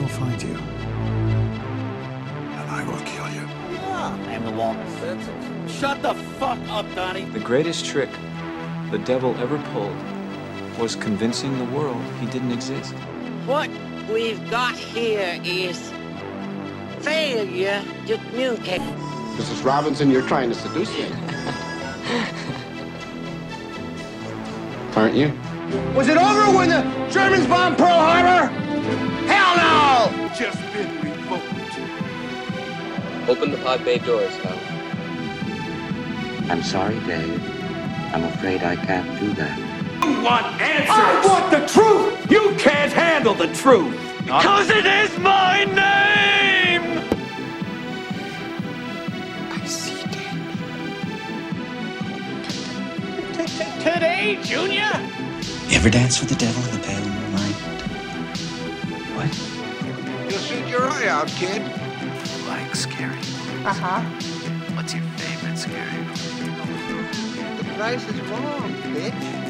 will find you. And I will kill you. I am the walrus. Shut the fuck up, Donnie. The greatest trick the devil ever pulled was convincing the world he didn't exist. What we've got here is failure to communicate. Mrs. Robinson, you're trying to seduce me. Aren't you? Was it over when the Germans bombed Pearl Harbor? Hell no! Just been revoked. Open the pod bay doors, Hal. I'm sorry, Dave. I'm afraid I can't do that. You want answers! I want the truth! You can't handle the truth. Because it is my name! I see dead people. Today, Junior? You ever dance with the devil in the pale You'll shoot your eye out, kid. Like scary. Uh huh. What's your favorite scary movie? The price is wrong, bitch.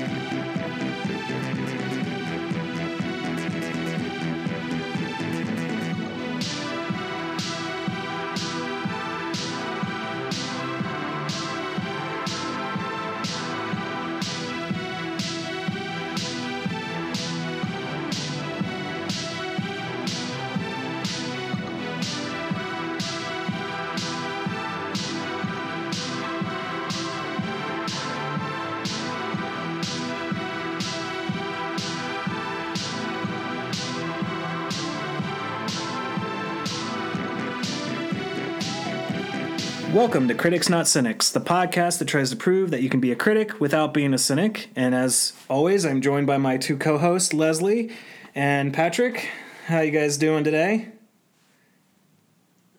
Welcome to Critics Not Cynics, the podcast that tries to prove that you can be a critic without being a cynic. And as always, I'm joined by my two co-hosts, Leslie and Patrick. How you guys doing today?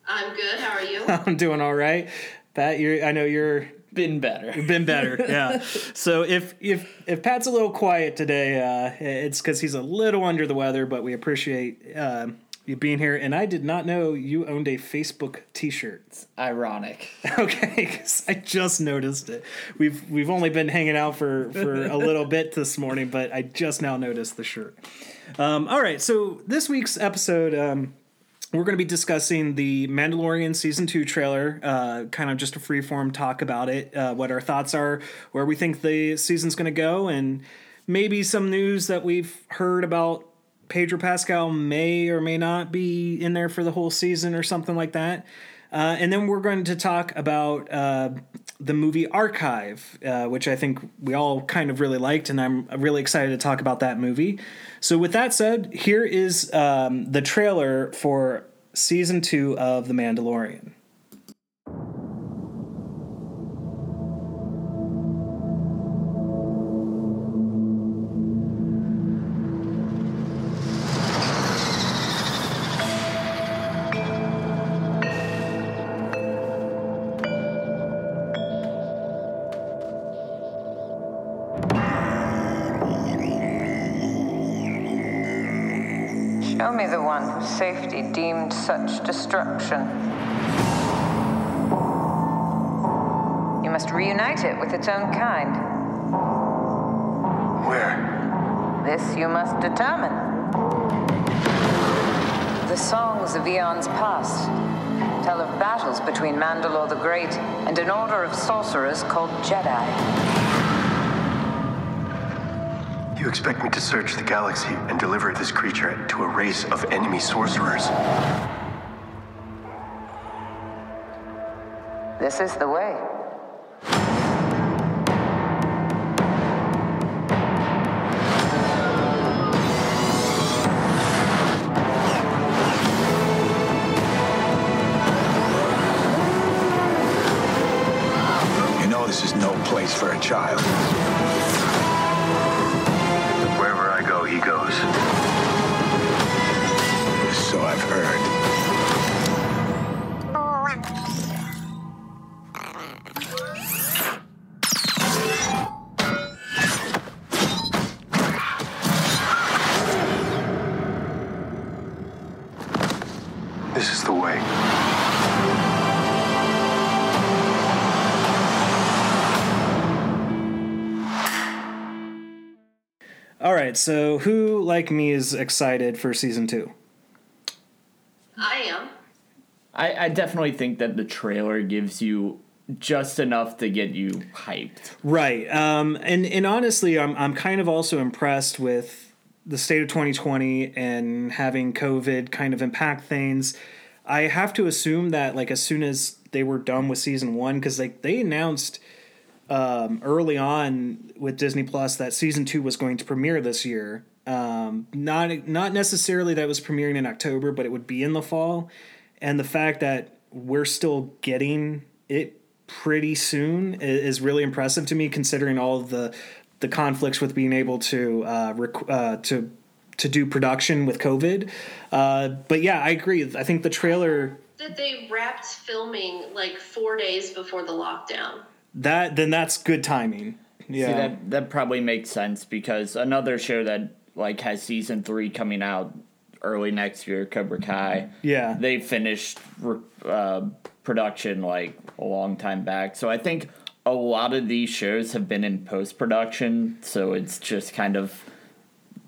I'm good. How are you? I'm doing all right. Pat, you're I know you're Been better. been better. Yeah. so if if if Pat's a little quiet today, uh, it's because he's a little under the weather. But we appreciate uh, you being here. And I did not know you owned a Facebook T-shirt. Ironic. Okay, 'cause I just noticed it. We've we've only been hanging out for for a little bit this morning, but I just now noticed the shirt. Um, all right, so this week's episode. Um, we're going to be discussing the Mandalorian season two trailer, uh, kind of just a freeform talk about it, uh, what our thoughts are, where we think the season's going to go, and maybe some news that we've heard about Pedro Pascal may or may not be in there for the whole season or something like that. Uh, and then we're going to talk about uh, the movie Archive, uh, which I think we all kind of really liked, and I'm really excited to talk about that movie. So, with that said, here is um, the trailer for season two of The Mandalorian. Safety deemed such destruction. You must reunite it with its own kind. Where? This you must determine. The songs of eons past tell of battles between Mandalore the Great and an order of sorcerers called Jedi. You expect me to search the galaxy and deliver this creature to a race of enemy sorcerers? This is the way. This is the way. All right, so who, like me, is excited for season two? I am. I, I definitely think that the trailer gives you just enough to get you hyped. Right. Um, and and honestly, I'm I'm kind of also impressed with the state of 2020 and having COVID kind of impact things. I have to assume that like as soon as they were done with season one, because like they announced um, early on with Disney Plus that season two was going to premiere this year. Um, not not necessarily that it was premiering in October, but it would be in the fall. And the fact that we're still getting it pretty soon is really impressive to me, considering all of the the conflicts with being able to uh, rec- uh, to to do production with COVID. Uh, but yeah, I agree. I think the trailer That they wrapped filming like four days before the lockdown. that then that's good timing. Yeah, See, that that probably makes sense because another show that like has season three coming out early next year, Cobra Kai. Yeah. they finished re- uh, production like a long time back. So I think a lot of these shows have been in post production. So it's just kind of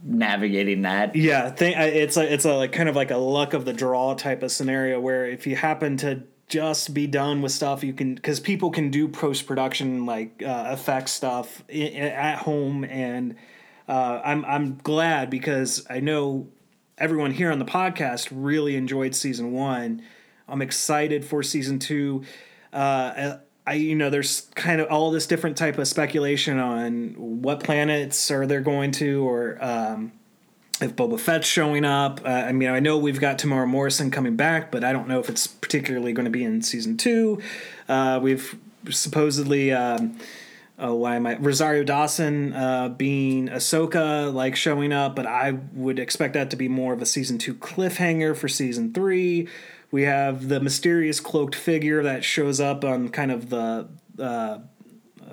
navigating that. Yeah, th- it's a it's a like kind of like a luck of the draw type of scenario where if you happen to just be done with stuff, you can because people can do post production like uh, effect stuff i- at home, and uh, I'm I'm glad because I know everyone here on the podcast really enjoyed season one. I'm excited for season two. Uh, I you know there's kind of all this different type of speculation on what planets are they going to or um, if Boba Fett's showing up. Uh, I mean I know we've got Temuera Morrison coming back, but I don't know if it's particularly going to be in season two. Uh, we've supposedly. Um, oh, why am I Rosario Dawson uh, being Ahsoka like showing up, but I would expect that to be more of a season two cliffhanger for season three. We have the mysterious cloaked figure that shows up on kind of the uh,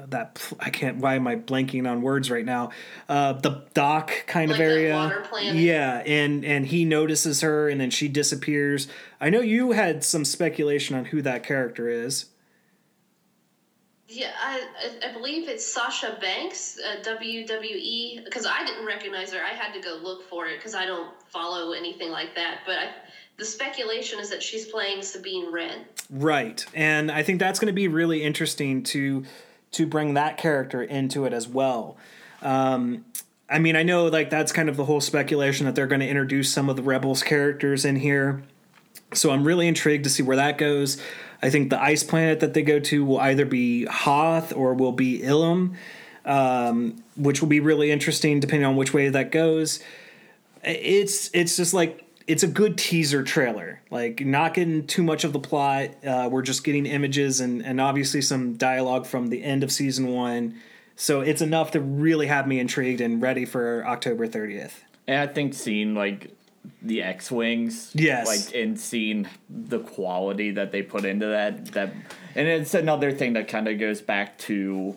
that I can't. Why am I blanking on words right now? Uh, the dock kind Like of area. water? Yeah, and and he notices her, and then she disappears. I know you had some speculation on who that character is. Yeah, I, I I believe it's Sasha Banks, uh, WWE, because I didn't recognize her. I had to go look for it because I don't follow anything like that. But I, the speculation is that she's playing Sabine Wren. Right. And I think that's going to be really interesting to to bring that character into it as well. Um, I mean, I know like that's kind of the whole speculation that they're going to introduce some of the Rebels characters in here. So I'm really intrigued to see where that goes. I think the ice planet that they go to will either be Hoth or will be Ilum, um, which will be really interesting depending on which way that goes. It's it's just like it's a good teaser trailer. Like not getting too much of the plot. Uh, we're just getting images and and obviously some dialogue from the end of season one. So it's enough to really have me intrigued and ready for October 30th. And I think seeing like the X wings, Yes. like and seeing the quality that they put into that, that, and it's another thing that kind of goes back to,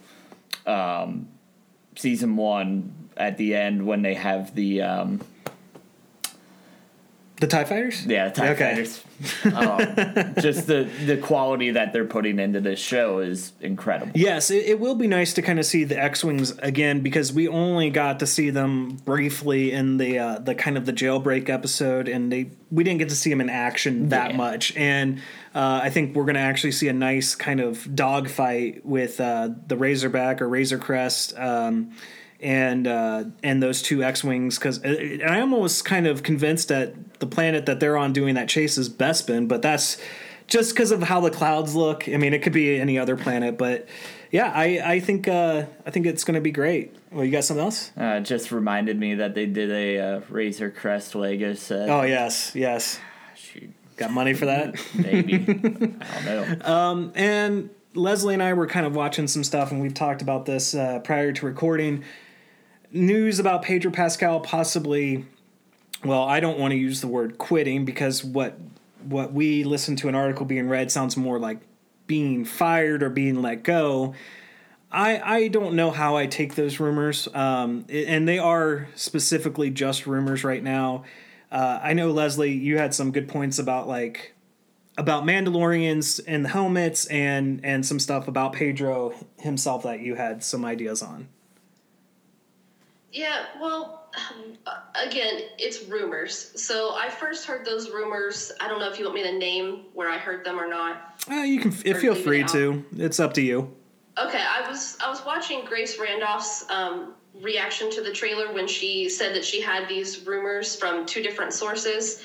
um, season one at the end when they have the um, The TIE fighters? yeah TIE Okay. fighters. um, just the the quality that they're putting into this show is incredible. Yes, it, it will be nice to kind of see the X wings again because we only got to see them briefly in the uh, the kind of the jailbreak episode, and they we didn't get to see them in action that Yeah. much. And uh, I think we're going to actually see a nice kind of dogfight with uh, the Razorback or Razor Crest. Um, and uh, and those two X wings because and I'm almost kind of convinced that the planet that they're on doing that chase is Bespin, but that's just because of how the clouds look. I mean, it could be any other planet, but yeah, I I think uh, I think it's going to be great. Well, you got something else? Uh, just reminded me that they did a uh, Razor Crest Lego set. Oh yes, yes. Shoot, Got money for that? maybe I don't know. Um, and Leslie and I were kind of watching some stuff, and we've talked about this uh, prior to recording. News about Pedro Pascal possibly. Well, I don't want to use the word quitting because what what we listen to an article being read sounds more like being fired or being let go. I I don't know how I take those rumors, um, and they are specifically just rumors right now. Uh, I know Leslie, you had some good points about like about Mandalorians and the helmets and and some stuff about Pedro himself that you had some ideas on. Yeah, well, again, it's rumors. So I first heard those rumors. I don't know if you want me to name where I heard them or not. Uh, you can f- feel leave it free to. It's up to you. Okay, I was I was watching Grace Randolph's um, reaction to the trailer when she said that she had these rumors from two different sources.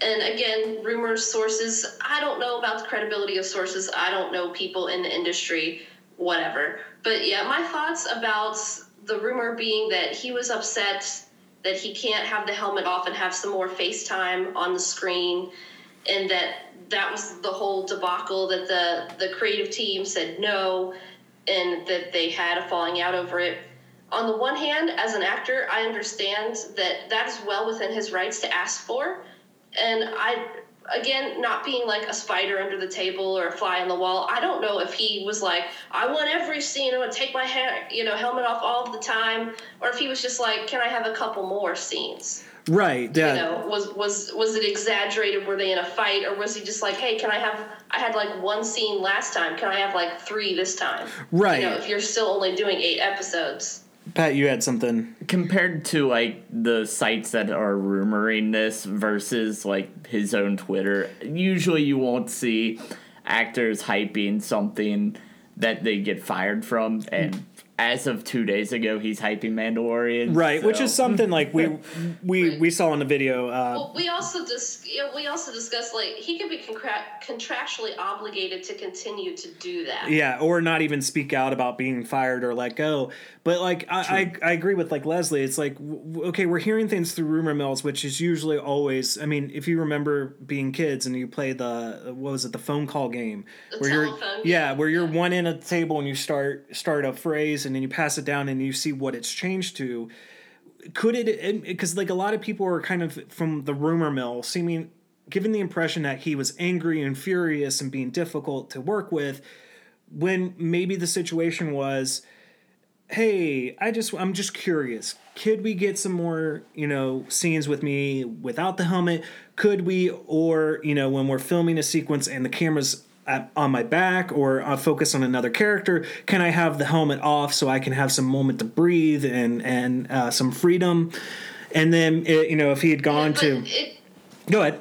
And again, rumors, sources. I don't know about the credibility of sources. I don't know people in the industry, whatever. But yeah, my thoughts about the rumor being that he was upset that he can't have the helmet off and have some more FaceTime on the screen, and that that was the whole debacle that the the creative team said no, and that they had a falling out over it. On the one hand, as an actor, I understand that that is well within his rights to ask for, and I again not being like a spider under the table or a fly on the wall i don't know if he was like i want every scene i want to take my hair you know helmet off all the time or if he was just like can i have a couple more scenes Right. Yeah. you know was was was it exaggerated were they in a fight or was he just like hey can i have i had like one scene last time can i have like three this time Right. you know if you're still only doing eight episodes Pat, you had something. compared to like the sites that are rumoring this versus like his own Twitter, usually you won't see actors hyping something that they get fired from. And as of two days ago, he's hyping Mandalorian. Right, which is something like we we we saw in the video. Uh, well we also dis- you know, we also discussed like he could be concra- contractually obligated to continue to do that yeah, or not even speak out about being fired or let go. But like I, I, I agree with like Leslie. It's like w- w- okay, we're hearing things through rumor mills, which is usually always. I mean, if you remember being kids and you played the what was it, the phone call game, The where you're telephone yeah, where you're one in a table and you start start a phrase and then you pass it down and you see what it's changed to. Could it because like a lot of people are kind of from the rumor mill seeming given the impression that he was angry and furious and being difficult to work with when maybe the situation was hey i just i'm just curious could we get some more you know scenes with me without the helmet could we or you know when we're filming a sequence and the camera's on my back or uh, focus on another character can i have the helmet off so i can have some moment to breathe and and uh, some freedom and then it, you know if he had gone but to it go ahead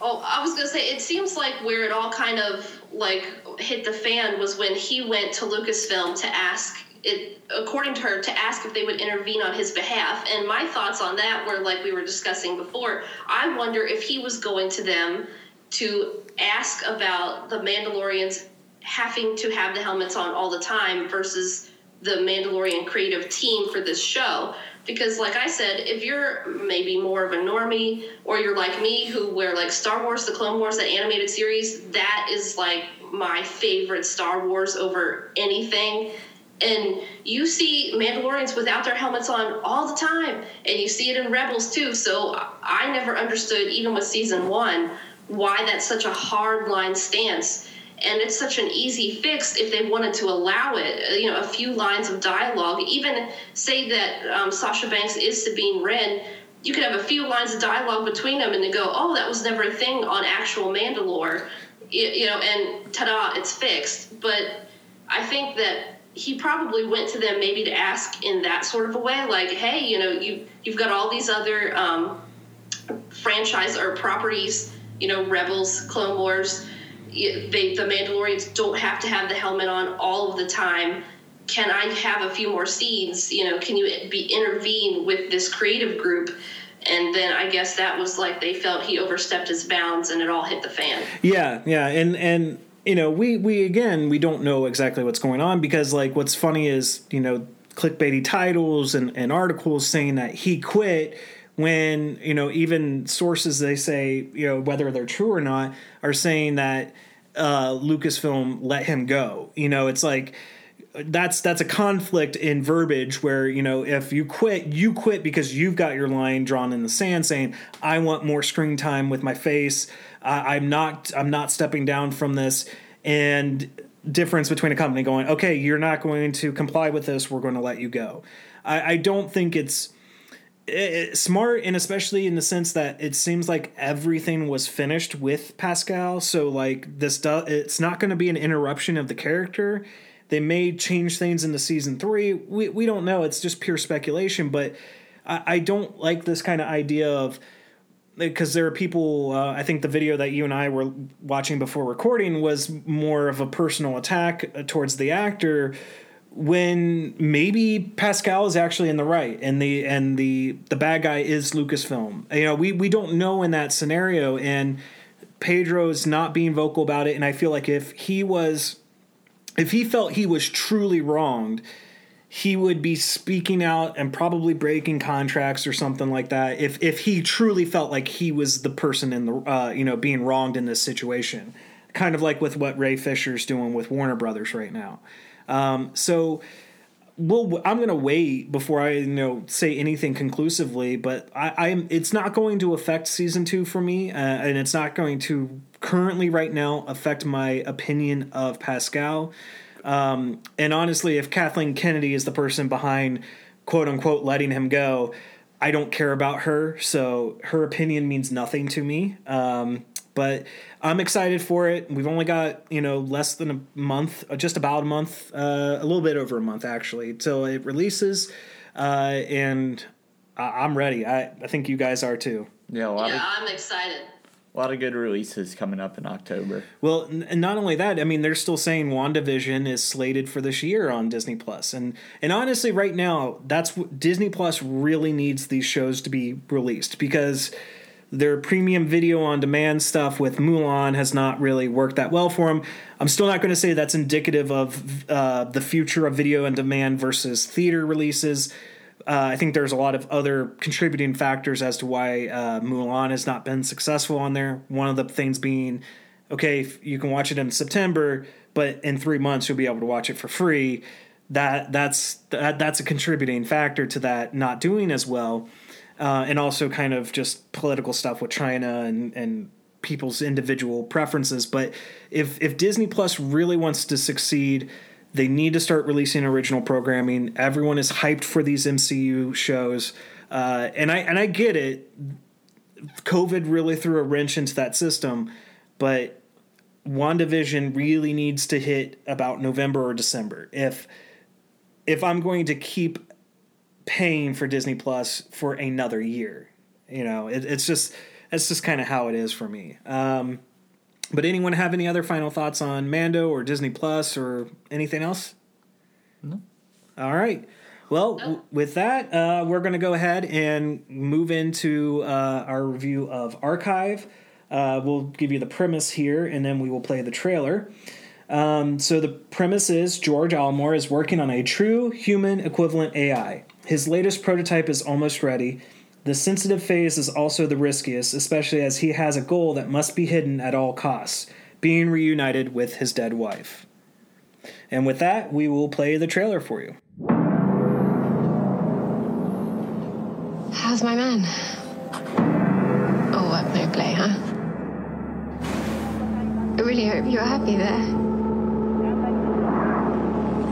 Oh, I was gonna say it seems like where it all kind of like hit the fan was when he went to Lucasfilm to ask it, according to her, to ask if they would intervene on his behalf. And my thoughts on that were like we were discussing before. I wonder if he was going to them to ask about the Mandalorians having to have the helmets on all the time versus the Mandalorian creative team for this show. Because, like I said, if you're maybe more of a normie or you're like me who wear like Star Wars, the Clone Wars, that animated series, that is like my favorite Star Wars over anything. And you see Mandalorians without their helmets on all the time, and you see it in Rebels too. So I never understood, even with season one, why that's such a hard line stance and it's such an easy fix if they wanted to allow it. You know, a few lines of dialogue. Even say that um, Sasha Banks is Sabine Wren, you could have a few lines of dialogue between them, and they go, "Oh, that was never a thing on actual Mandalore," you, you know, and ta-da, it's fixed. But I think that he probably went to them maybe to ask in that sort of a way, like, "Hey, you know, you you've got all these other um, franchise or properties, you know, Rebels, Clone Wars." they the Mandalorians don't have to have the helmet on all of the time. Can I have a few more scenes? You know, can you be intervene with this creative group? And then I guess that was like they felt he overstepped his bounds, and it all hit the fan. Yeah, yeah, and and you know we we again we don't know exactly what's going on because like what's funny is you know clickbaity titles and, and articles saying that he quit when you know even sources they say you know whether they're true or not are saying that uh, Lucasfilm let him go. You know, it's like that's that's a conflict in verbiage where you know if you quit you quit because you've got your line drawn in the sand saying i want more screen time with my face. I, i'm not i'm not stepping down from this. And difference between a company going okay you're not going to comply with this. We're going to let you go. I, I don't think it's smart and especially in the sense that it seems like everything was finished with pascal so like this does it's not going to be an interruption of the character they may change things into season three. We we don't know. It's just pure speculation. But I, I don't like this kind of idea of because there are people uh, i think the video that you and i were watching before recording was more of a personal attack uh, towards the actor when maybe pascal is actually in the right and the and the the bad guy is lucasfilm. You know we we don't know in that scenario and pedro's not being vocal about it. And i feel like if he was if he felt he was truly wronged he would be speaking out and probably breaking contracts or something like that if if he truly felt like he was the person in the uh, you know being wronged in this situation. Kind of like with what ray fisher's doing with warner brothers right now um, so well i'm going to wait before i you know say anything conclusively but I, i'm it's not going to affect season two for me uh, and it's not going to currently right now affect my opinion of pascal um, and honestly, if Kathleen Kennedy is the person behind quote unquote letting him go, I don't care about her. So her opinion means nothing to me. Um, but I'm excited for it. We've only got, you know, less than a month, uh, just about a month, uh, a little bit over a month actually, till it releases. Uh, and I- I'm ready. I, I think you guys are too. Yeah, a lot Yeah, of I'm excited. a lot of good releases coming up in October. Well, and not only that, I mean, they're still saying WandaVision is slated for this year on Disney Plus, and and honestly, right now, that's what Disney Plus really needs these shows to be released because their premium video on demand stuff with Mulan has not really worked that well for them. I'm still not going to say that's indicative of uh, the future of video on demand versus theater releases. Uh, I think there's a lot of other contributing factors as to why uh, Mulan has not been successful on there. One of the things being, okay, you can watch it in September, but in three months you'll be able to watch it for free. That that's that, that's a contributing factor to that not doing as well, uh, and also kind of just political stuff with China and and people's individual preferences. But if if Disney Plus really wants to succeed, they need to start releasing original programming. Everyone is hyped for these MCU shows, uh, and I and I get it. COVID really threw a wrench into that system, but WandaVision really needs to hit about November or December. If if I'm going to keep paying for Disney Plus for another year, you know, it, it's just it's just kind of how it is for me. Um, but anyone have any other final thoughts on Mando or Disney Plus or anything else? No. All right. Well, w- with that, uh, we're going to go ahead and move into uh, our review of Archive. Uh, we'll give you the premise here, and then we will play the trailer. Um, so the premise is George Almore is working on a true human equivalent AI. His latest prototype is almost ready. The sensitive phase is also the riskiest, especially as he has a goal that must be hidden at all costs being reunited with his dead wife. And with that, we will play the trailer for you. How's my man? Oh, what no play, huh? I really hope you're happy there.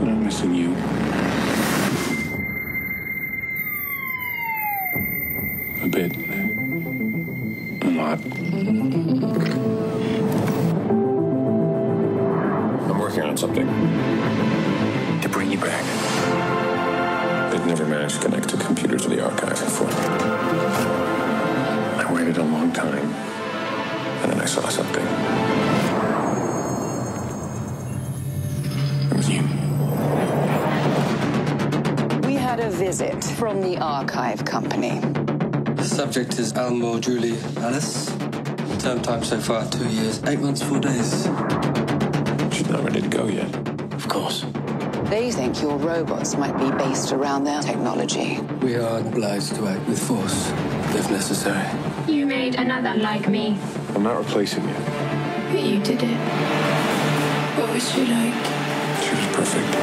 I'm missing you. Bit. I'm working on something. To bring you back. They've never managed to connect a computer to the archive before. I waited a long time, and then I saw something. It was you. We had a visit from the archive company. The subject is Almore Julie Alice. Term time so far, two years, eight months, four days. She's not ready to go yet. Of course. They think your robots might be based around their technology. We are obliged to act with force, if necessary. You made another like me. I'm not replacing you. But you did it. What was she like? She was perfect.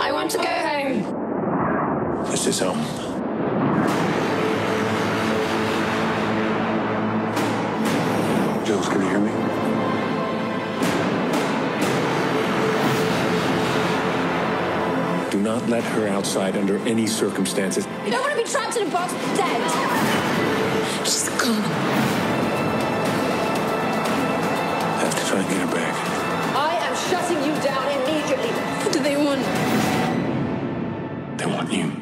I want to go home. This is home. Jules, can you hear me? Do not let her outside under any circumstances. You don't want to be trapped in a box dead. She's gone. I have to try and get her back. I am shutting you down immediately. What do they want? They want you.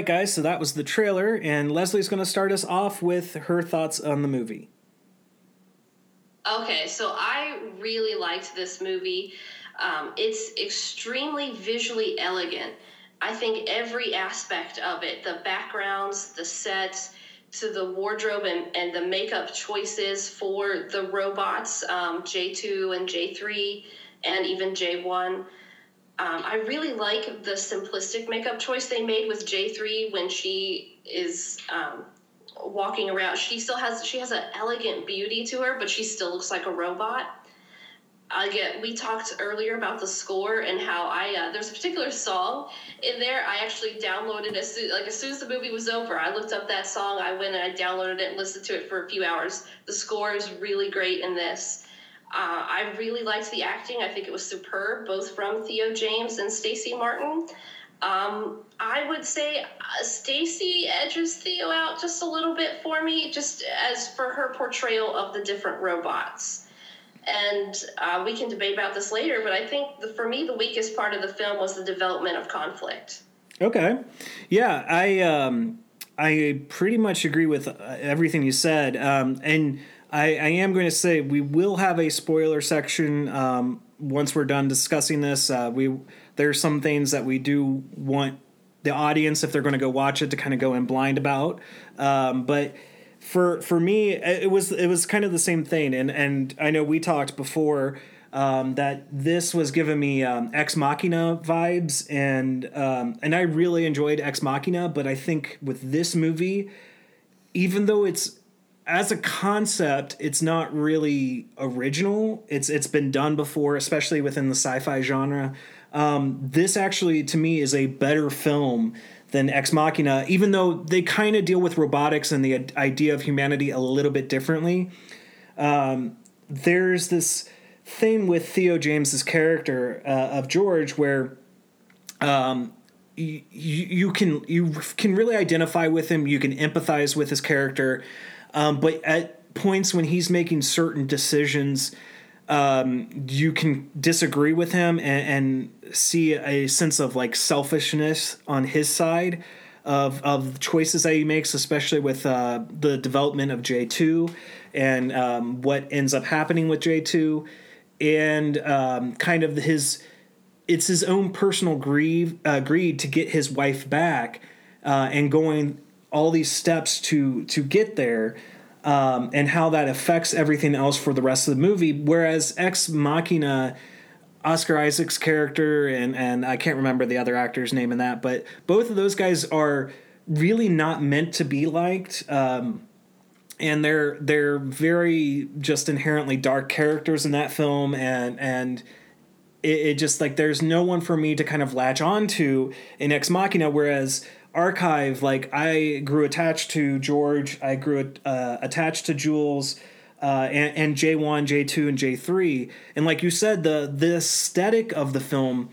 Right, guys. So that was the trailer, and Leslie's going to start us off with her thoughts on the movie. Okay, so I really liked this movie. Um, it's extremely visually elegant. I think every aspect of it the backgrounds, the sets, to the wardrobe and, and the makeup choices for the robots, um, J2 and J3, and even J1. Um, I really like the simplistic makeup choice they made with J3 when she is um, walking around. She still has she has an elegant beauty to her, but she still looks like a robot. I get. We talked earlier about the score and how I uh, there's a particular song in there. I actually downloaded as soon, like as soon as the movie was over. I looked up that song. I went and I downloaded it and listened to it for a few hours. The score is really great in this. Uh, I really liked the acting. I think it was superb, both from Theo James and Stacey Martin. Um, I would say uh, Stacey edges Theo out just a little bit for me, just as for her portrayal of the different robots and uh, we can debate about this later but i think the, for me the weakest part of the film was the development of conflict okay yeah i um i pretty much agree with uh, everything you said um and i i am going to say we will have a spoiler section um once we're done discussing this. Uh we there's some things that we do want the audience if they're going to go watch it to kind of go in blind about. Um but for for me it was it was kind of the same thing and and I know we talked before um, that this was giving me um, Ex Machina vibes and um, and I really enjoyed Ex Machina but I think with this movie even though it's as a concept it's not really original it's it's been done before especially within the sci-fi genre um, this actually to me is a better film than Ex Machina, even though they kind of deal with robotics and the idea of humanity a little bit differently. Um, there's this thing with Theo James's character uh, of George where um, you, you can you can really identify with him, you can empathize with his character, um, but at points when he's making certain decisions um, you can disagree with him and, and, see a sense of like selfishness on his side of of choices that he makes, especially with uh, the development of J two and um, what ends up happening with J two, and um, kind of his it's his own personal grieve uh, greed to get his wife back uh, and going all these steps to to get there um, and how that affects everything else for the rest of the movie. Whereas Ex Machina, Oscar Isaac's character, and and I can't remember the other actor's name in that, but both of those guys are really not meant to be liked. Um, and they're they're very just inherently dark characters in that film, and and it, it just like there's no one for me to kind of latch on to in Ex Machina, whereas archive like i grew attached to george i grew uh, attached to jules uh, and, and, j1 j2 and j3 and like you said the the aesthetic of the film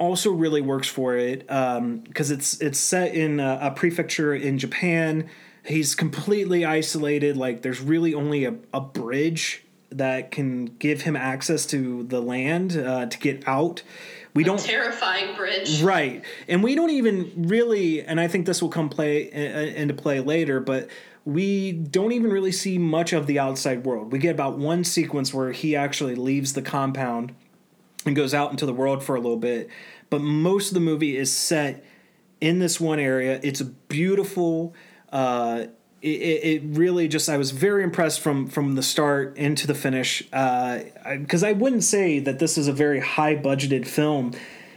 also really works for it because um, it's it's set in a, a, prefecture in japan. He's completely isolated like there's really only a, a bridge that can give him access to the land uh, to get out we don't terrifying bridge. Right. And we don't even really and i think this will come play into play later but we don't even really see much of the outside world. We get about one sequence where he actually leaves the compound and goes out into the world for a little bit but most of the movie is set in this one area. It's a beautiful uh, it, it, really just I was very impressed from from the start into the finish because uh, I, I, wouldn't say that this is a very high budgeted film,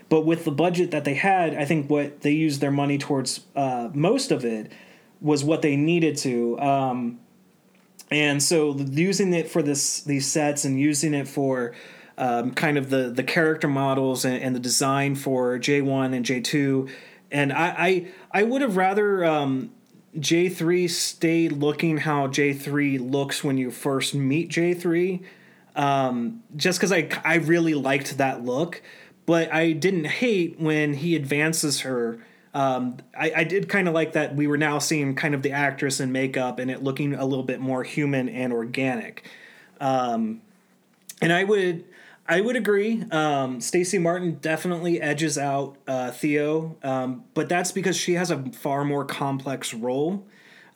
but with the budget that they had, I think what they used their money towards uh, most of it was what they needed to. Um, and so using it for this these sets and using it for um, kind of the the character models and, and, the design for J one and J two, and I I, I would have rather. Um, J3 stayed looking how J3 looks when you first meet J3. Um, just because I, I really liked that look, but I didn't hate when he advances her. Um, I, I did kind of like that we were now seeing kind of the actress in makeup and it looking a little bit more human and organic. Um, and I would I would agree. Um, Stacey Martin definitely edges out uh, Theo, um, but that's because she has a far more complex role.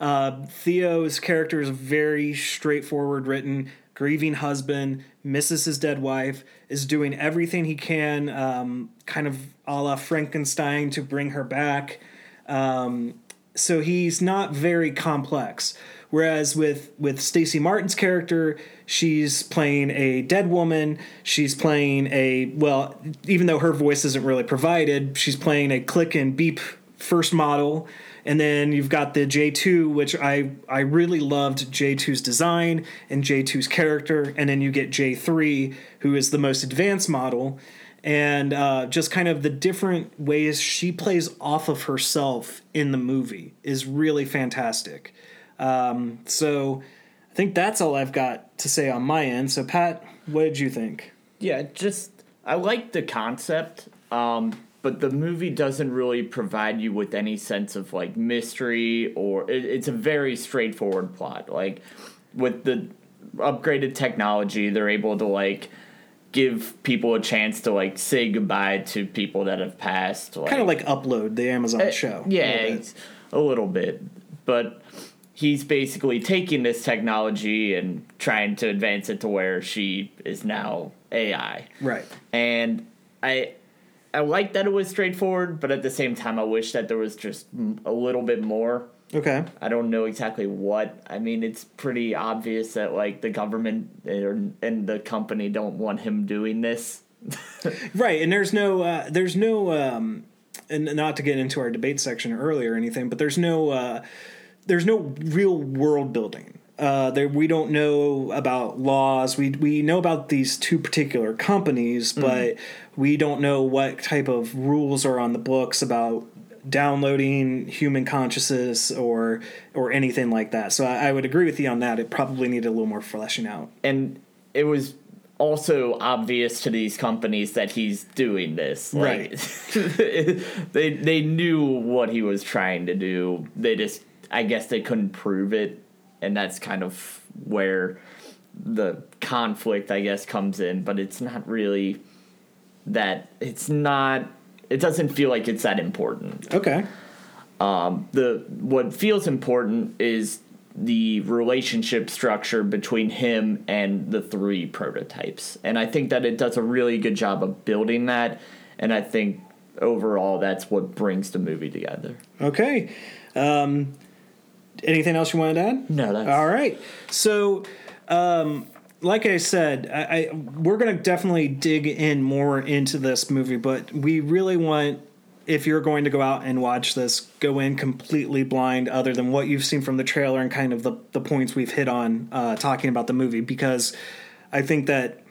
Uh, Theo's character is very straightforward written. Grieving husband, misses his dead wife, is doing everything he can, um, kind of a la Frankenstein, to bring her back. Um, so he's not very complex. Whereas with with Stacey Martin's character, she's playing a dead woman. She's playing a well, even though her voice isn't really provided, she's playing a click and beep first model. And then you've got the J2, which I I really loved J2's design and J2's character. And then you get J3, who is the most advanced model and uh, just kind of the different ways she plays off of herself in the movie is really fantastic. Um, so I think that's all I've got to say on my end. So Pat, what did you think? Yeah, just I like the concept, um, but the movie doesn't really provide you with any sense of like mystery or it, it's a very straightforward plot. Like with the upgraded technology, they're able to like give people a chance to like say goodbye to people that have passed. Like, kind of like upload the Amazon uh, show. Yeah, a little, a little bit, but he's basically taking this technology and trying to advance it to where she is now AI. Right. And I I like that it was straightforward, but at the same time I wish that there was just a little bit more. Okay. I don't know exactly what. I mean, it's pretty obvious that like the government and the company don't want him doing this. right, and there's no uh, there's no um and not to get into our debate section earlier or anything, but there's no uh there's no real world building. Uh, there, we don't know about laws. We we know about these two particular companies, mm-hmm. but we don't know what type of rules are on the books about downloading human consciousness or or anything like that. So I, I would agree with you on that. It probably needed a little more fleshing out. And it was also obvious to these companies that he's doing this. Like, right. they they knew what he was trying to do. They just I guess they couldn't prove it, and that's kind of where the conflict, I guess, comes in. But it's not really that. It's not. It doesn't feel like it's that important. Okay. Um, the what feels important is the relationship structure between him and the three prototypes, and I think that it does a really good job of building that. And I think overall, that's what brings the movie together. Okay. Um, anything else you wanted to add? No, that's all right. So, um, like I said, I, I we're gonna definitely dig in more into this movie, but we really want if you're going to go out and watch this, go in completely blind, other than what you've seen from the trailer and kind of the the points we've hit on uh, talking about the movie, because I think that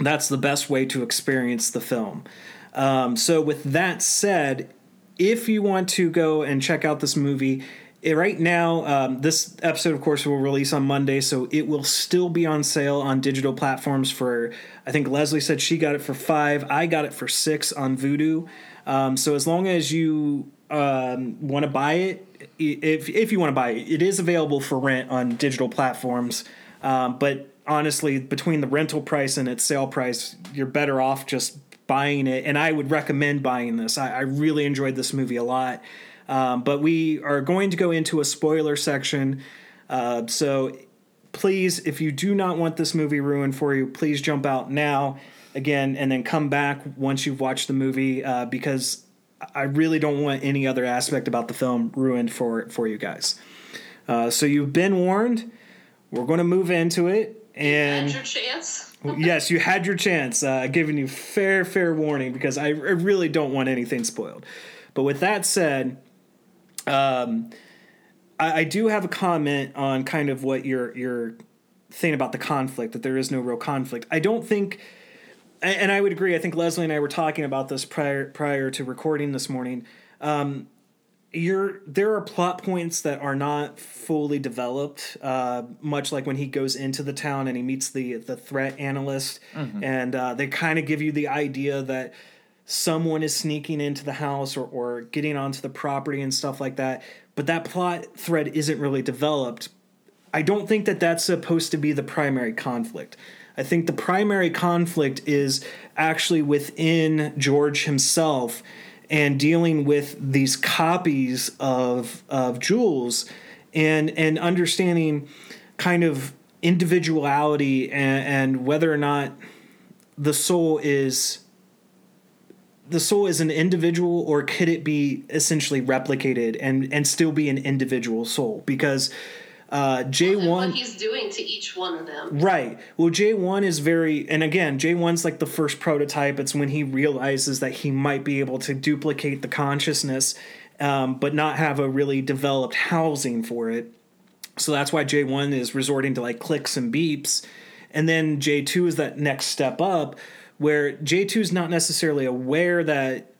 that's the best way to experience the film. Um, so, with that said, if you want to go and check out this movie, right now, um, this episode, of course, will release on Monday, so it will still be on sale on digital platforms for. I think Leslie said she got it for five. I got it for six on Vudu. Um, so as long as you um, want to buy it, if if you want to buy it, it is available for rent on digital platforms. Um, but honestly, between the rental price and its sale price, you're better off just buying it. And I would recommend buying this. I, I really enjoyed this movie a lot. Um, but we are going to go into a spoiler section. Uh, so please, if you do not want this movie ruined for you, please jump out now again and then come back once you've watched the movie uh, because I really don't want any other aspect about the film ruined for for you guys. Uh, so you've been warned. We're going to move into it, and you had your chance. yes, you had your chance. Uh, giving you fair fair warning because I, I really don't want anything spoiled. But with that said, um, I, I do have a comment on kind of what you're you're saying about the conflict that there is no real conflict. I don't think, and I would agree. I think Leslie and I were talking about this prior prior to recording this morning. Um, you're there are plot points that are not fully developed. Uh, much like when he goes into the town and he meets the the threat analyst, mm-hmm. and uh, they kind of give you the idea that someone is sneaking into the house or, or getting onto the property and stuff like that. But that plot thread isn't really developed. I don't think that that's supposed to be the primary conflict. I think the primary conflict is actually within George himself and dealing with these copies of of Jules and and understanding kind of individuality and, and whether or not the soul is the soul is an individual or could it be essentially replicated and and still be an individual soul because uh, J1 what he's doing to each one of them. Right. Well, J1 is very, and again, J1's like the first prototype. It's when he realizes that he might be able to duplicate the consciousness, um, but not have a really developed housing for it. So that's why J1 is resorting to like clicks and beeps. And then J2 is that next step up where J2 is not necessarily aware that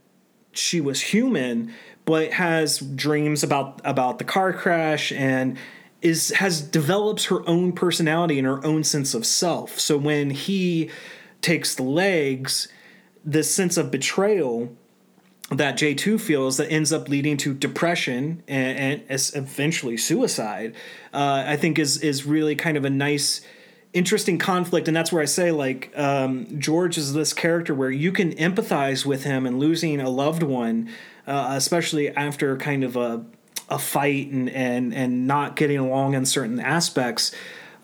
she was human, but has dreams about about the car crash and is has develops her own personality and her own sense of self. So when he takes the legs, this sense of betrayal that J2 feels that ends up leading to depression and, and eventually suicide, uh, I think is is really kind of a nice interesting conflict and that's where i say like um, george is this character where you can empathize with him and losing a loved one uh, especially after kind of a, a fight and, and and not getting along in certain aspects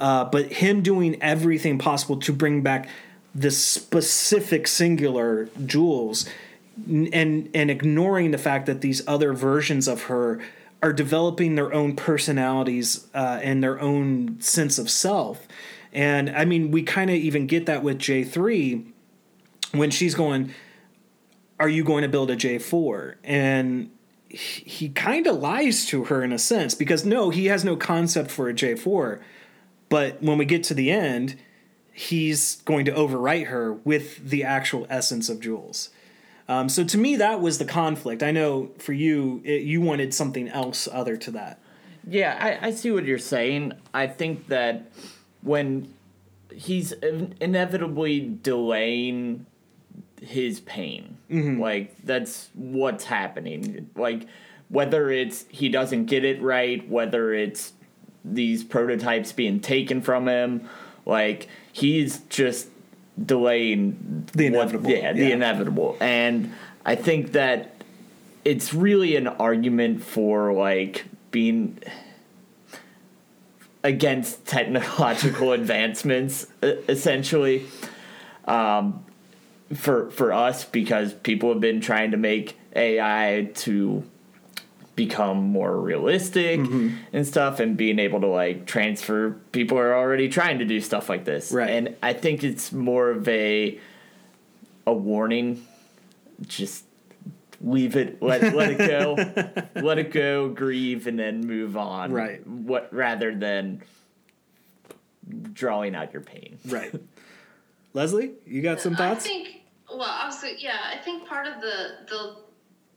uh, but him doing everything possible to bring back this specific singular jules and and ignoring the fact that these other versions of her are developing their own personalities uh, and their own sense of self and I mean, we kind of even get that with J3 when she's going, Are you going to build a J4? And he, kind of lies to her in a sense because no, he has no concept for a J4. But when we get to the end, he's going to overwrite her with the actual essence of Jules. Um, so to me, that was the conflict. I know for you, it, you wanted something else other to that. Yeah, I, I see what you're saying. I think that when he's inevitably delaying his pain. Mm-hmm. Like that's what's happening. Like whether it's he doesn't get it right, whether it's these prototypes being taken from him, like he's just delaying the inevitable. What, yeah, the inevitable. And I think that it's really an argument for like being against technological advancements, essentially. Um, for for us, because people have been trying to make AI to become more realistic mm-hmm. and stuff, and being able to like transfer. People are already trying to do stuff like this, right? And I think it's more of a a warning. Just leave it, let let it go, let it go, grieve, and then move on. Right. What rather than drawing out your pain. Right. Leslie, you got some thoughts? I think. Well, obviously, yeah. I think part of the the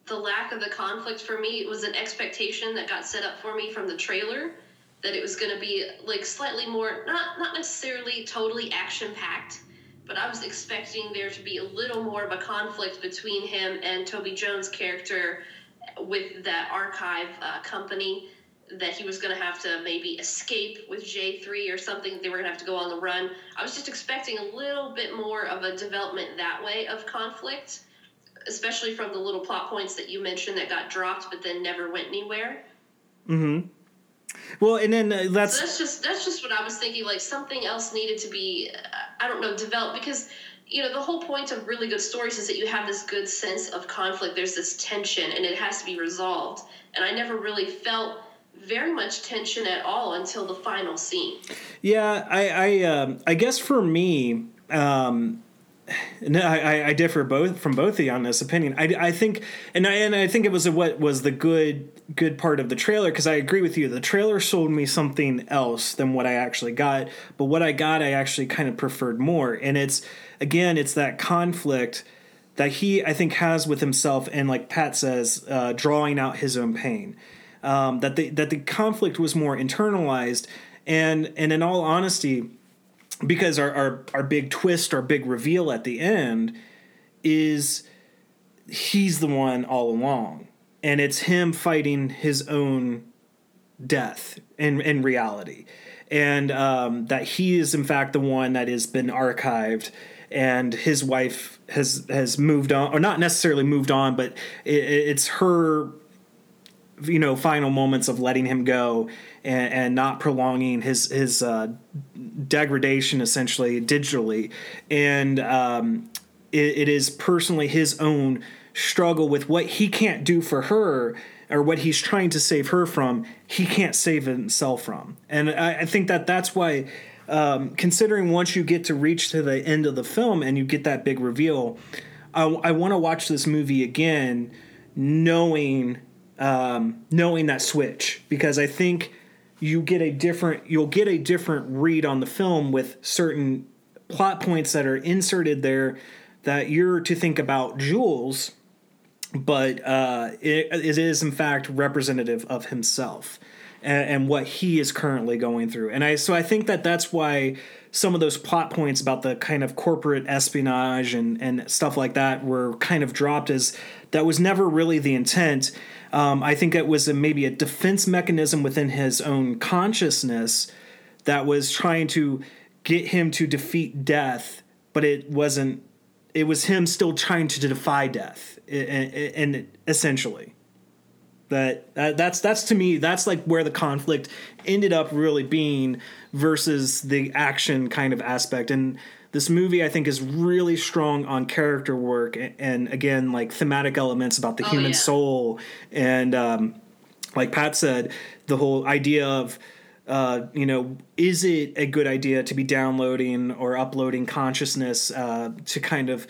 the lack of the conflict for me was an expectation that got set up for me from the trailer that it was going to be like slightly more not not necessarily totally action packed but I was expecting there to be a little more of a conflict between him and Toby Jones' character with that archive uh, company that he was going to have to maybe escape with J3 or something. They were going to have to go on the run. I was just expecting a little bit more of a development that way of conflict, especially from the little plot points that you mentioned that got dropped but then never went anywhere. Mm-hmm. Well, and then uh, that's so that's just that's just what I was thinking. Like something else needed to be, uh, I don't know, developed because you know the whole point of really good stories is that you have this good sense of conflict. There's this tension, and it has to be resolved. And I never really felt very much tension at all until the final scene. Yeah, I I, um, I guess for me. Um, no, I, I differ both from both of you on this opinion. I, I think, and I and I think it was a, what was the good good part of the trailer because I agree with you. The trailer sold me something else than what I actually got, but what I got, I actually kind of preferred more. And it's again, it's that conflict that he I think has with himself, and like Pat says, uh, drawing out his own pain. Um, that the that the conflict was more internalized, and and in all honesty because our, our our big twist, our big reveal at the end is he's the one all along, and it's him fighting his own death in in reality. and um, that he is in fact the one that has been archived and his wife has has moved on or not necessarily moved on but it, it's her you know final moments of letting him go and, and not prolonging his his uh, degradation essentially digitally. And um, it, it is personally his own struggle with what he can't do for her or what he's trying to save her from he can't save himself from. And i, I think that that's why um, considering once you get to reach to the end of the film and you get that big reveal i, I want to watch this movie again knowing um, knowing that switch. Because i think you get a different you'll get a different read on the film with certain plot points that are inserted there that you're to think about Jules, but uh, it, it is in fact representative of himself and, and, what he is currently going through. And I so I think that that's why some of those plot points about the kind of corporate espionage and and stuff like that were kind of dropped as that was never really the intent. Um, I think it was a, maybe a defense mechanism within his own consciousness that was trying to get him to defeat death, but it wasn't it was him still trying to defy death, and, essentially, that that's that's to me that's like where the conflict ended up really being versus the action kind of aspect. And this movie i think is really strong on character work and, and again like thematic elements about the oh, human yeah. soul and um, like pat said the whole idea of uh, you know, is it a good idea to be downloading or uploading consciousness uh, to kind of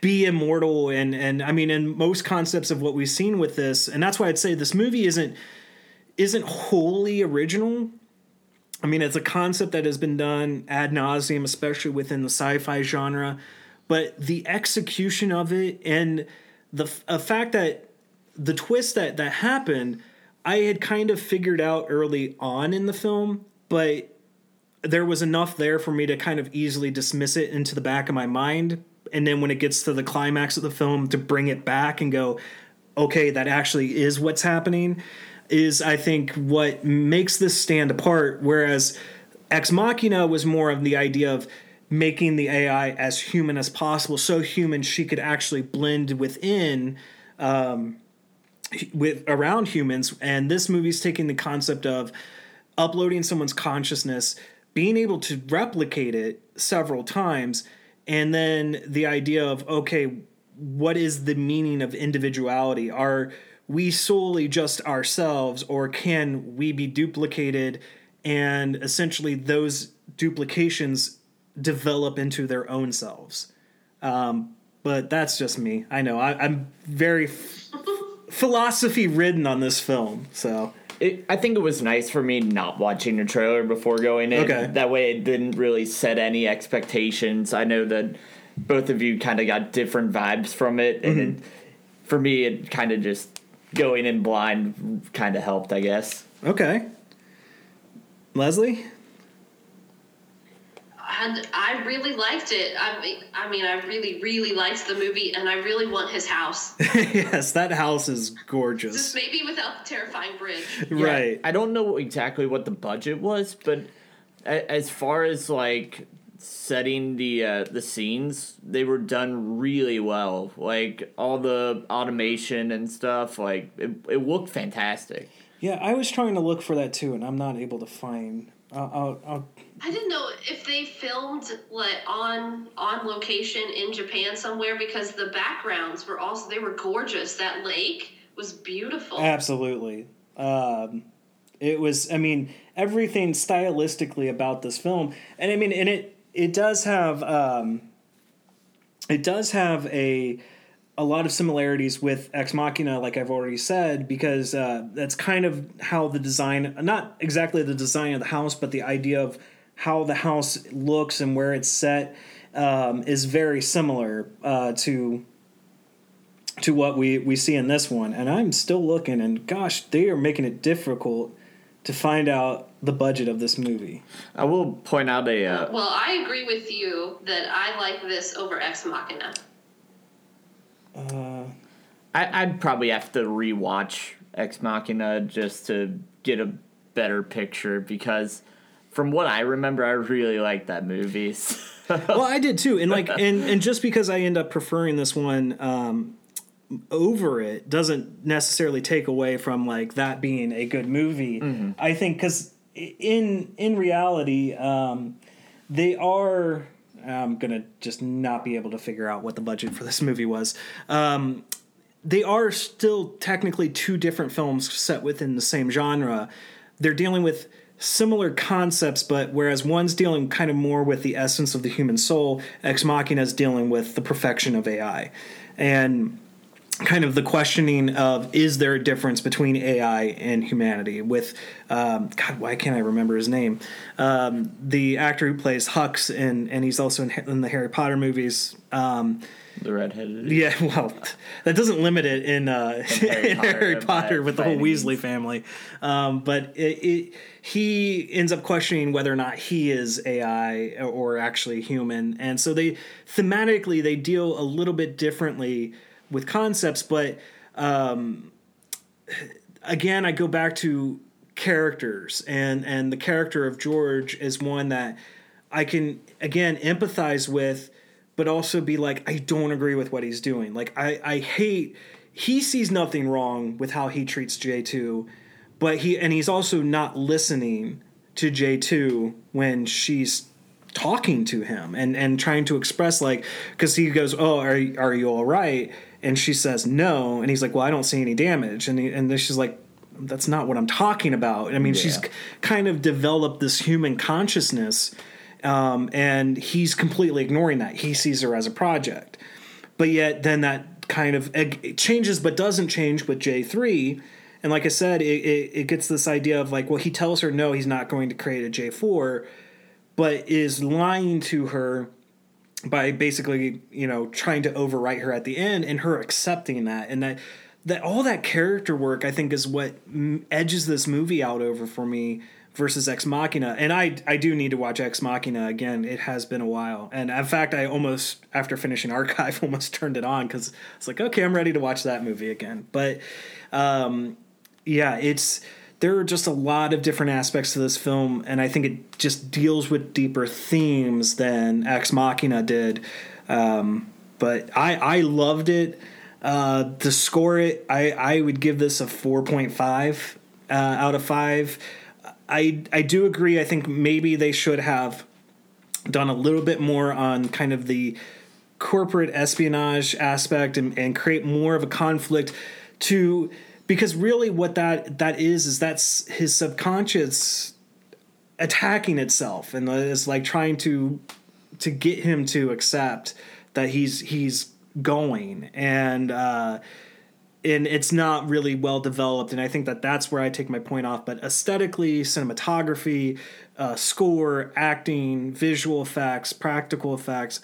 be immortal? And and I mean, in most concepts of what we've seen with this, and that's why I'd say this movie isn't isn't wholly original. I mean, it's a concept that has been done ad nauseum, especially within the sci-fi genre. But the execution of it and the fact that the twist that that happened I had kind of figured out early on in the film, but there was enough there for me to kind of easily dismiss it into the back of my mind. And then when it gets to the climax of the film, to bring it back and go, okay, that actually is what's happening, is I think what makes this stand apart. Whereas Ex Machina was more of the idea of making the AI as human as possible, so human she could actually blend within. Um, with around humans and this movie's taking the concept of uploading someone's consciousness being able to replicate it several times and then the idea of okay what is the meaning of individuality are we solely just ourselves or can we be duplicated and essentially those duplications develop into their own selves um, but that's just me i know I, am very philosophy ridden on this film. So it, I think it was nice for me not watching the trailer before going in. Okay. That way, it didn't really set any expectations. I know that both of you kind of got different vibes from it, and mm-hmm. it, for me, it kind of just going in blind kind of helped, I guess. Okay. Leslie? and I really liked it. I mean, I mean, I really, really liked the movie, and I really want his house. yes, that house is gorgeous. Just maybe without the terrifying bridge. right. Yeah, I don't know exactly what the budget was, but as far as like setting the uh, the scenes, they were done really well. Like all the automation and stuff, like it, it looked fantastic. Yeah, I was trying to look for that too, and I'm not able to find. I'll, I'll, I'll I didn't know if they filmed like on on location in Japan somewhere because the backgrounds were also they were gorgeous. That lake was beautiful. Absolutely. Um, it was. I mean, everything stylistically about this film, and I mean, and it it does have um, it does have a a lot of similarities with Ex Machina, like I've already said, because uh, that's kind of how the design, not exactly the design of the house, but the idea of how the house looks and where it's set um, is very similar uh, to to what we, we see in this one. And I'm still looking, and gosh, they are making it difficult to find out the budget of this movie. I will point out a. Uh, well, I agree with you that I like this over Ex Machina. Uh, I, I'd probably have to rewatch Ex Machina just to get a better picture because from what I remember, I really liked that movie. well, I did too, and like, and and just because I end up preferring this one um, over it doesn't necessarily take away from like that being a good movie. Mm-hmm. I think because in in reality, um, they are. I'm gonna just not be able to figure out what the budget for this movie was. Um, they are still technically two different films set within the same genre. They're dealing with similar concepts, but whereas one's dealing kind of more with the essence of the human soul, Ex Machina is dealing with the perfection of AI. And kind of the questioning of is there a difference between AI and humanity with um, God why can't I remember his name? Um, the actor who plays Hux and and he's also in, in the Harry Potter movies um, the redheaded? Yeah well that doesn't limit it in, uh, Harry in Potter, Harry Potter with the whole Weasley family. Um, but it, it he ends up questioning whether or not he is AI or actually human. And so they thematically they deal a little bit differently with concepts, but um, again, I go back to characters, and and the character of George is one that I can again empathize with, but also be like, I don't agree with what he's doing. Like I I hate he sees nothing wrong with how he treats J two, but he and he's also not listening to J two when she's talking to him and and trying to express like because he goes oh are, are you all right and she says no. And he's like well i don't see any damage. And he, and then she's like that's not what i'm talking about. I mean she's Yeah. k- kind of developed this human consciousness um, and he's completely ignoring that. He sees her as a project. But yet then that kind of changes but doesn't change with j3 and like i said it, it, it gets this idea of like well he tells her no he's not going to create a j4 but is lying to her by basically you know trying to overwrite her at the end and her accepting that. And that that all that character work i think is what edges this movie out over for me versus ex machina. And i i do need to watch ex machina again. It has been a while. And in fact i almost after finishing archive almost turned it on because it's like okay i'm ready to watch that movie again. But um yeah it's there are just a lot of different aspects to this film and i think it just deals with deeper themes than ex machina did. Um, but i i loved it. Uh, to score it i i would give this a 4.5 uh, out of 5 i i do agree i think maybe they should have done a little bit more on kind of the corporate espionage aspect and, and create more of a conflict to because really what that that is is that's his subconscious attacking itself and is like trying to to get him to accept that he's he's going. And uh and it's not really well developed. And i think that that's where i take my point off. But aesthetically cinematography uh, score acting visual effects practical effects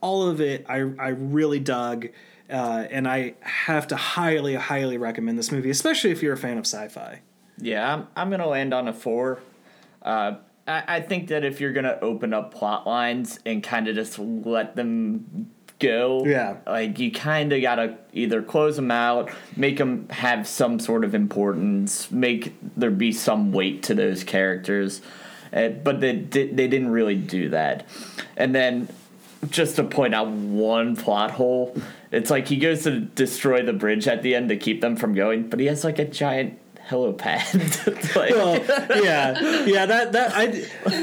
all of it i, I really dug uh, and i have to highly highly recommend this movie especially if you're a fan of sci-fi Yeah, I'm, I'm gonna land on a four. Uh, I, I think that if you're gonna open up plot lines and kind of just let them go, Yeah. like you kind of gotta either close them out, make them have some sort of importance, make there be some weight to those characters, uh, but they they didn't really do that. And then just to point out one plot hole, it's like he goes to destroy the bridge at the end to keep them from going, but he has like a giant helipad. like, well, yeah, yeah. That that I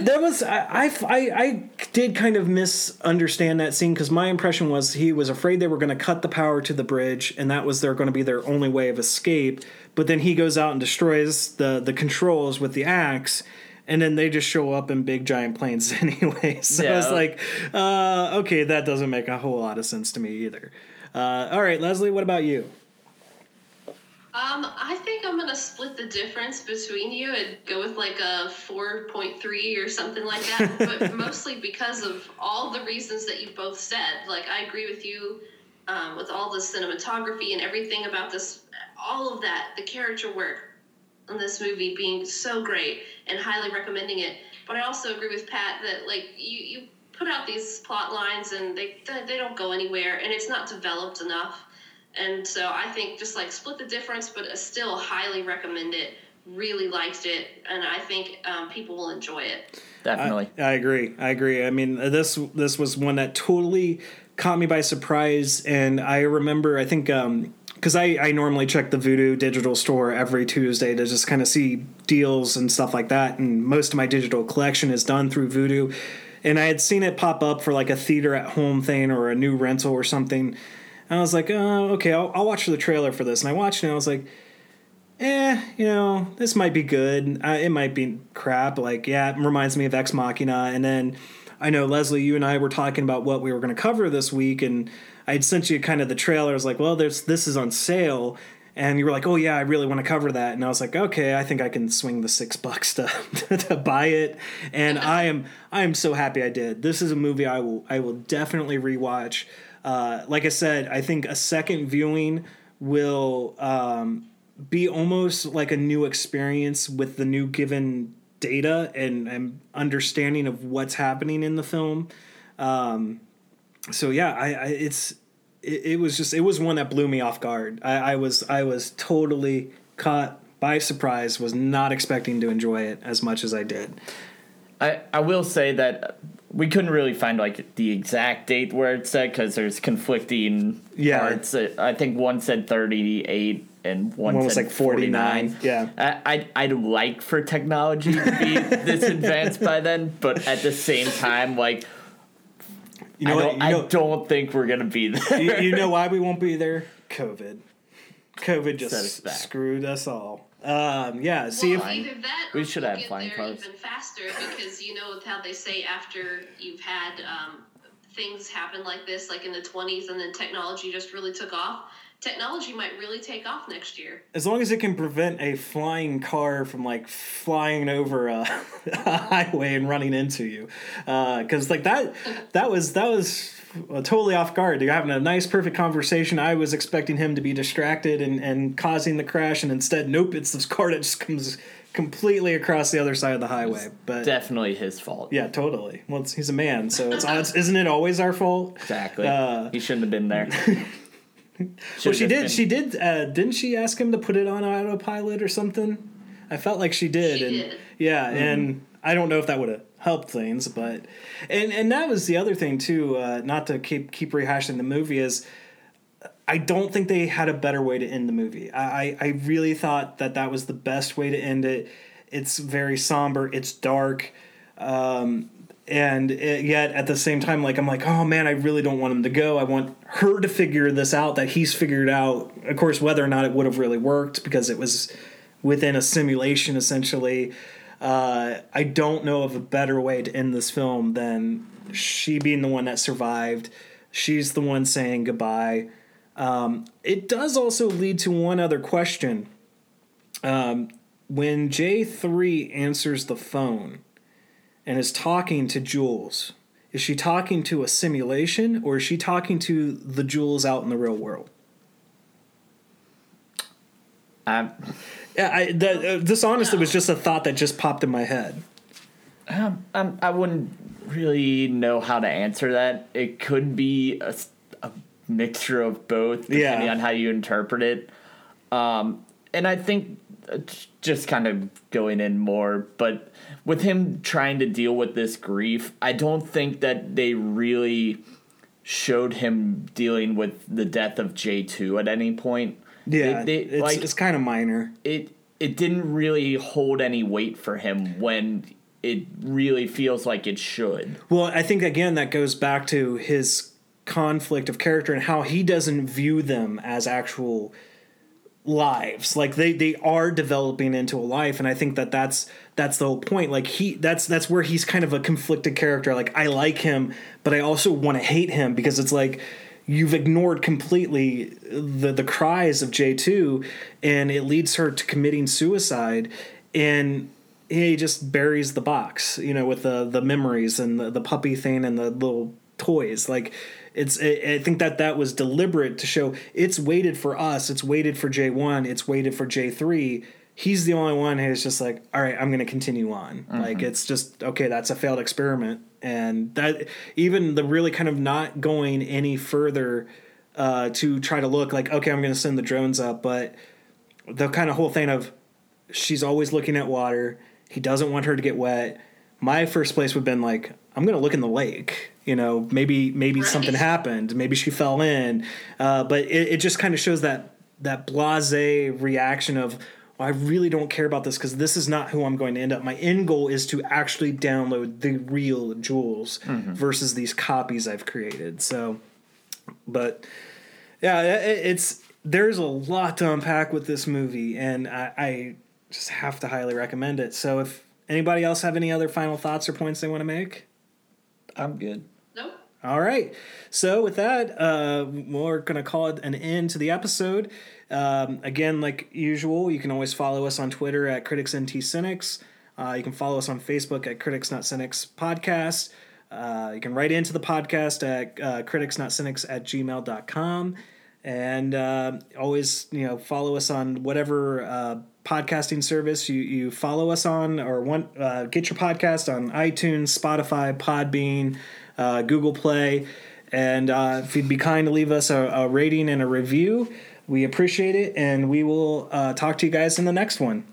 that was I I, I, I did kind of misunderstand that scene because my impression was he was afraid they were going to cut the power to the bridge and that was their going to be their only way of escape. But then he goes out and destroys the the controls with the axe. And then they just show up in big giant planes anyway. So Yeah. it's like, uh, okay, that doesn't make a whole lot of sense to me either. Uh, all right, Leslie, what about you? Um, I think I'm gonna split the difference between you and go with like a 4.3 or something like that. but mostly because of all the reasons that you both said. Like I agree with you um, with all the cinematography and everything about this, all of that, the character work in this movie being so great and highly recommending it. But I also agree with Pat that like you you put out these plot lines and they they don't go anywhere and it's not developed enough. And so I think just like split the difference, but still highly recommend it really liked it, and I think um, people will enjoy it. Definitely. I, I agree. I agree. I mean, this this was one that totally caught me by surprise, and I remember. I think because I I normally check the Vudu digital store every Tuesday to just kind of see deals and stuff like that, and most of my digital collection is done through Vudu, and I had seen it pop up for like a theater at home thing or a new rental or something. And I was like, oh, okay, I'll, I'll watch the trailer for this. And I watched it and I was like, eh, you know, this might be good. Uh, it might be crap. Like, yeah, it reminds me of Ex Machina. And then I know, Leslie, you and I were talking about what we were going to cover this week. And I had sent you kind of the trailer. I was like, well, there's this is on sale. And you were like, oh, yeah, I really want to cover that. And I was like, okay, I think I can swing the six bucks to, to buy it. And I am I am so happy I did. This is a movie I will I will definitely rewatch. Uh, like I said, I think a second viewing will um, be almost like a new experience with the new given data and, and understanding of what's happening in the film. Um, so yeah, I, I it's it, it, was just it was one that blew me off guard. I, I was I was totally caught by surprise. Was not expecting to enjoy it as much as I did. I I will say that we couldn't really find like the exact date where it said because there's conflicting yeah. parts. Uh, I think one said 38 and one, one was like 49. 49. Yeah. I, I'd, I'd like for technology to be this advanced by then, but at the same time, like, you know I, don't, you know, I don't think we're going to be there. You, you, know why we won't be there? COVID. COVID just screwed us all. Um, yeah. See well, if that we should have get flying there cars even faster because you know how they say after you've had um, things happen like this, like in the twenties, and then technology just really took off. Technology might really take off next year. As long as it can prevent a flying car from like flying over a, a highway and running into you, because uh, like that, that was that was totally off guard. You're having a nice, perfect conversation. I was expecting him to be distracted and, and causing the crash, and instead, nope, it's this car that just comes completely across the other side of the highway. But definitely his fault. Yeah, totally. Well, he's a man, so it's, it's isn't it always our fault? Exactly. Uh, he shouldn't have been there. well, she did. Been... She did. Uh, didn't she ask him to put it on autopilot or something? I felt like she did, she and did. yeah, mm-hmm. and I don't know if that would have helped things, but and and that was the other thing too. Uh, not to keep keep rehashing the movie is. I don't think they had a better way to end the movie. I, I really thought that that was the best way to end it. It's very somber. It's dark. Um, and it, yet at the same time like i'm like oh man i really don't want him to go i want her to figure this out that he's figured out of course whether or not it would have really worked because it was within a simulation essentially uh, I don't know of a better way to end this film than she being the one that survived. She's the one saying goodbye. Um, it does also lead to one other question. Um, when J3 answers the phone and is talking to Jules, is she talking to a simulation or is she talking to the Jules out in the real world? Um, yeah, I, the, uh, this honestly was just a thought that just popped in my head. Um, um, I wouldn't really know how to answer that. It could be a, a mixture of both, depending Yeah. on how you interpret it. Um, and I think Uh, just kind of going in more, but with him trying to deal with this grief, I don't think that they really showed him dealing with the death of J2 at any point. Yeah, They- they- it's, like- it's kind of minor. it it didn't really hold any weight for him when it really feels like it should. Well, I think again that goes back to his conflict of character and how he doesn't view them as actual lives. Like they they are developing into a life and i think that that's that's the whole point. Like he that's that's where he's kind of a conflicted character. Like i like him but i also want to hate him because it's like you've ignored completely the the cries of J2 and it leads her to committing suicide and he just buries the box, you know, with the the memories and the, the puppy thing and the little toys. Like it's I think that that was deliberate to show it's waited for us, it's waited for J1, it's waited for J3 he's the only one who's just like, all right, I'm going to continue on. Mm-hmm. Like it's just okay. That's a failed experiment, and that even the really kind of not going any further uh, to try to look like okay, I'm going to send the drones up, but the kind of whole thing of she's always looking at water. He doesn't want her to get wet. My first place would have been like, I'm gonna look in the lake. You know, maybe maybe Right. something happened. Maybe she fell in. Uh, but it, it just kind of shows that that blase reaction of. Well, I really don't care about this because this is not who I'm going to end up. My end goal is to actually download the real Jules versus these copies I've created. So, but yeah, it, it's there's a lot to unpack with this movie, and I, I just have to highly recommend it. So, if anybody else have any other final thoughts or points they want to make, I'm good. All right. So with that, uh, we're gonna call it an end to the episode. Um, again, like usual, you can always follow us on Twitter at Critics NT Cynics. Uh, you can follow us on Facebook at Critics Not Cynics Podcast. Uh, you can write into the podcast at uh, criticsnotcynics at gmail.com. And uh, always, you know, follow us on whatever uh, podcasting service you, you follow us on or want, uh, get your podcast on iTunes, Spotify, Podbean, uh, Google Play. And uh, if you'd be kind to leave us a, a rating and a review, we appreciate it. And we will uh, talk to you guys in the next one.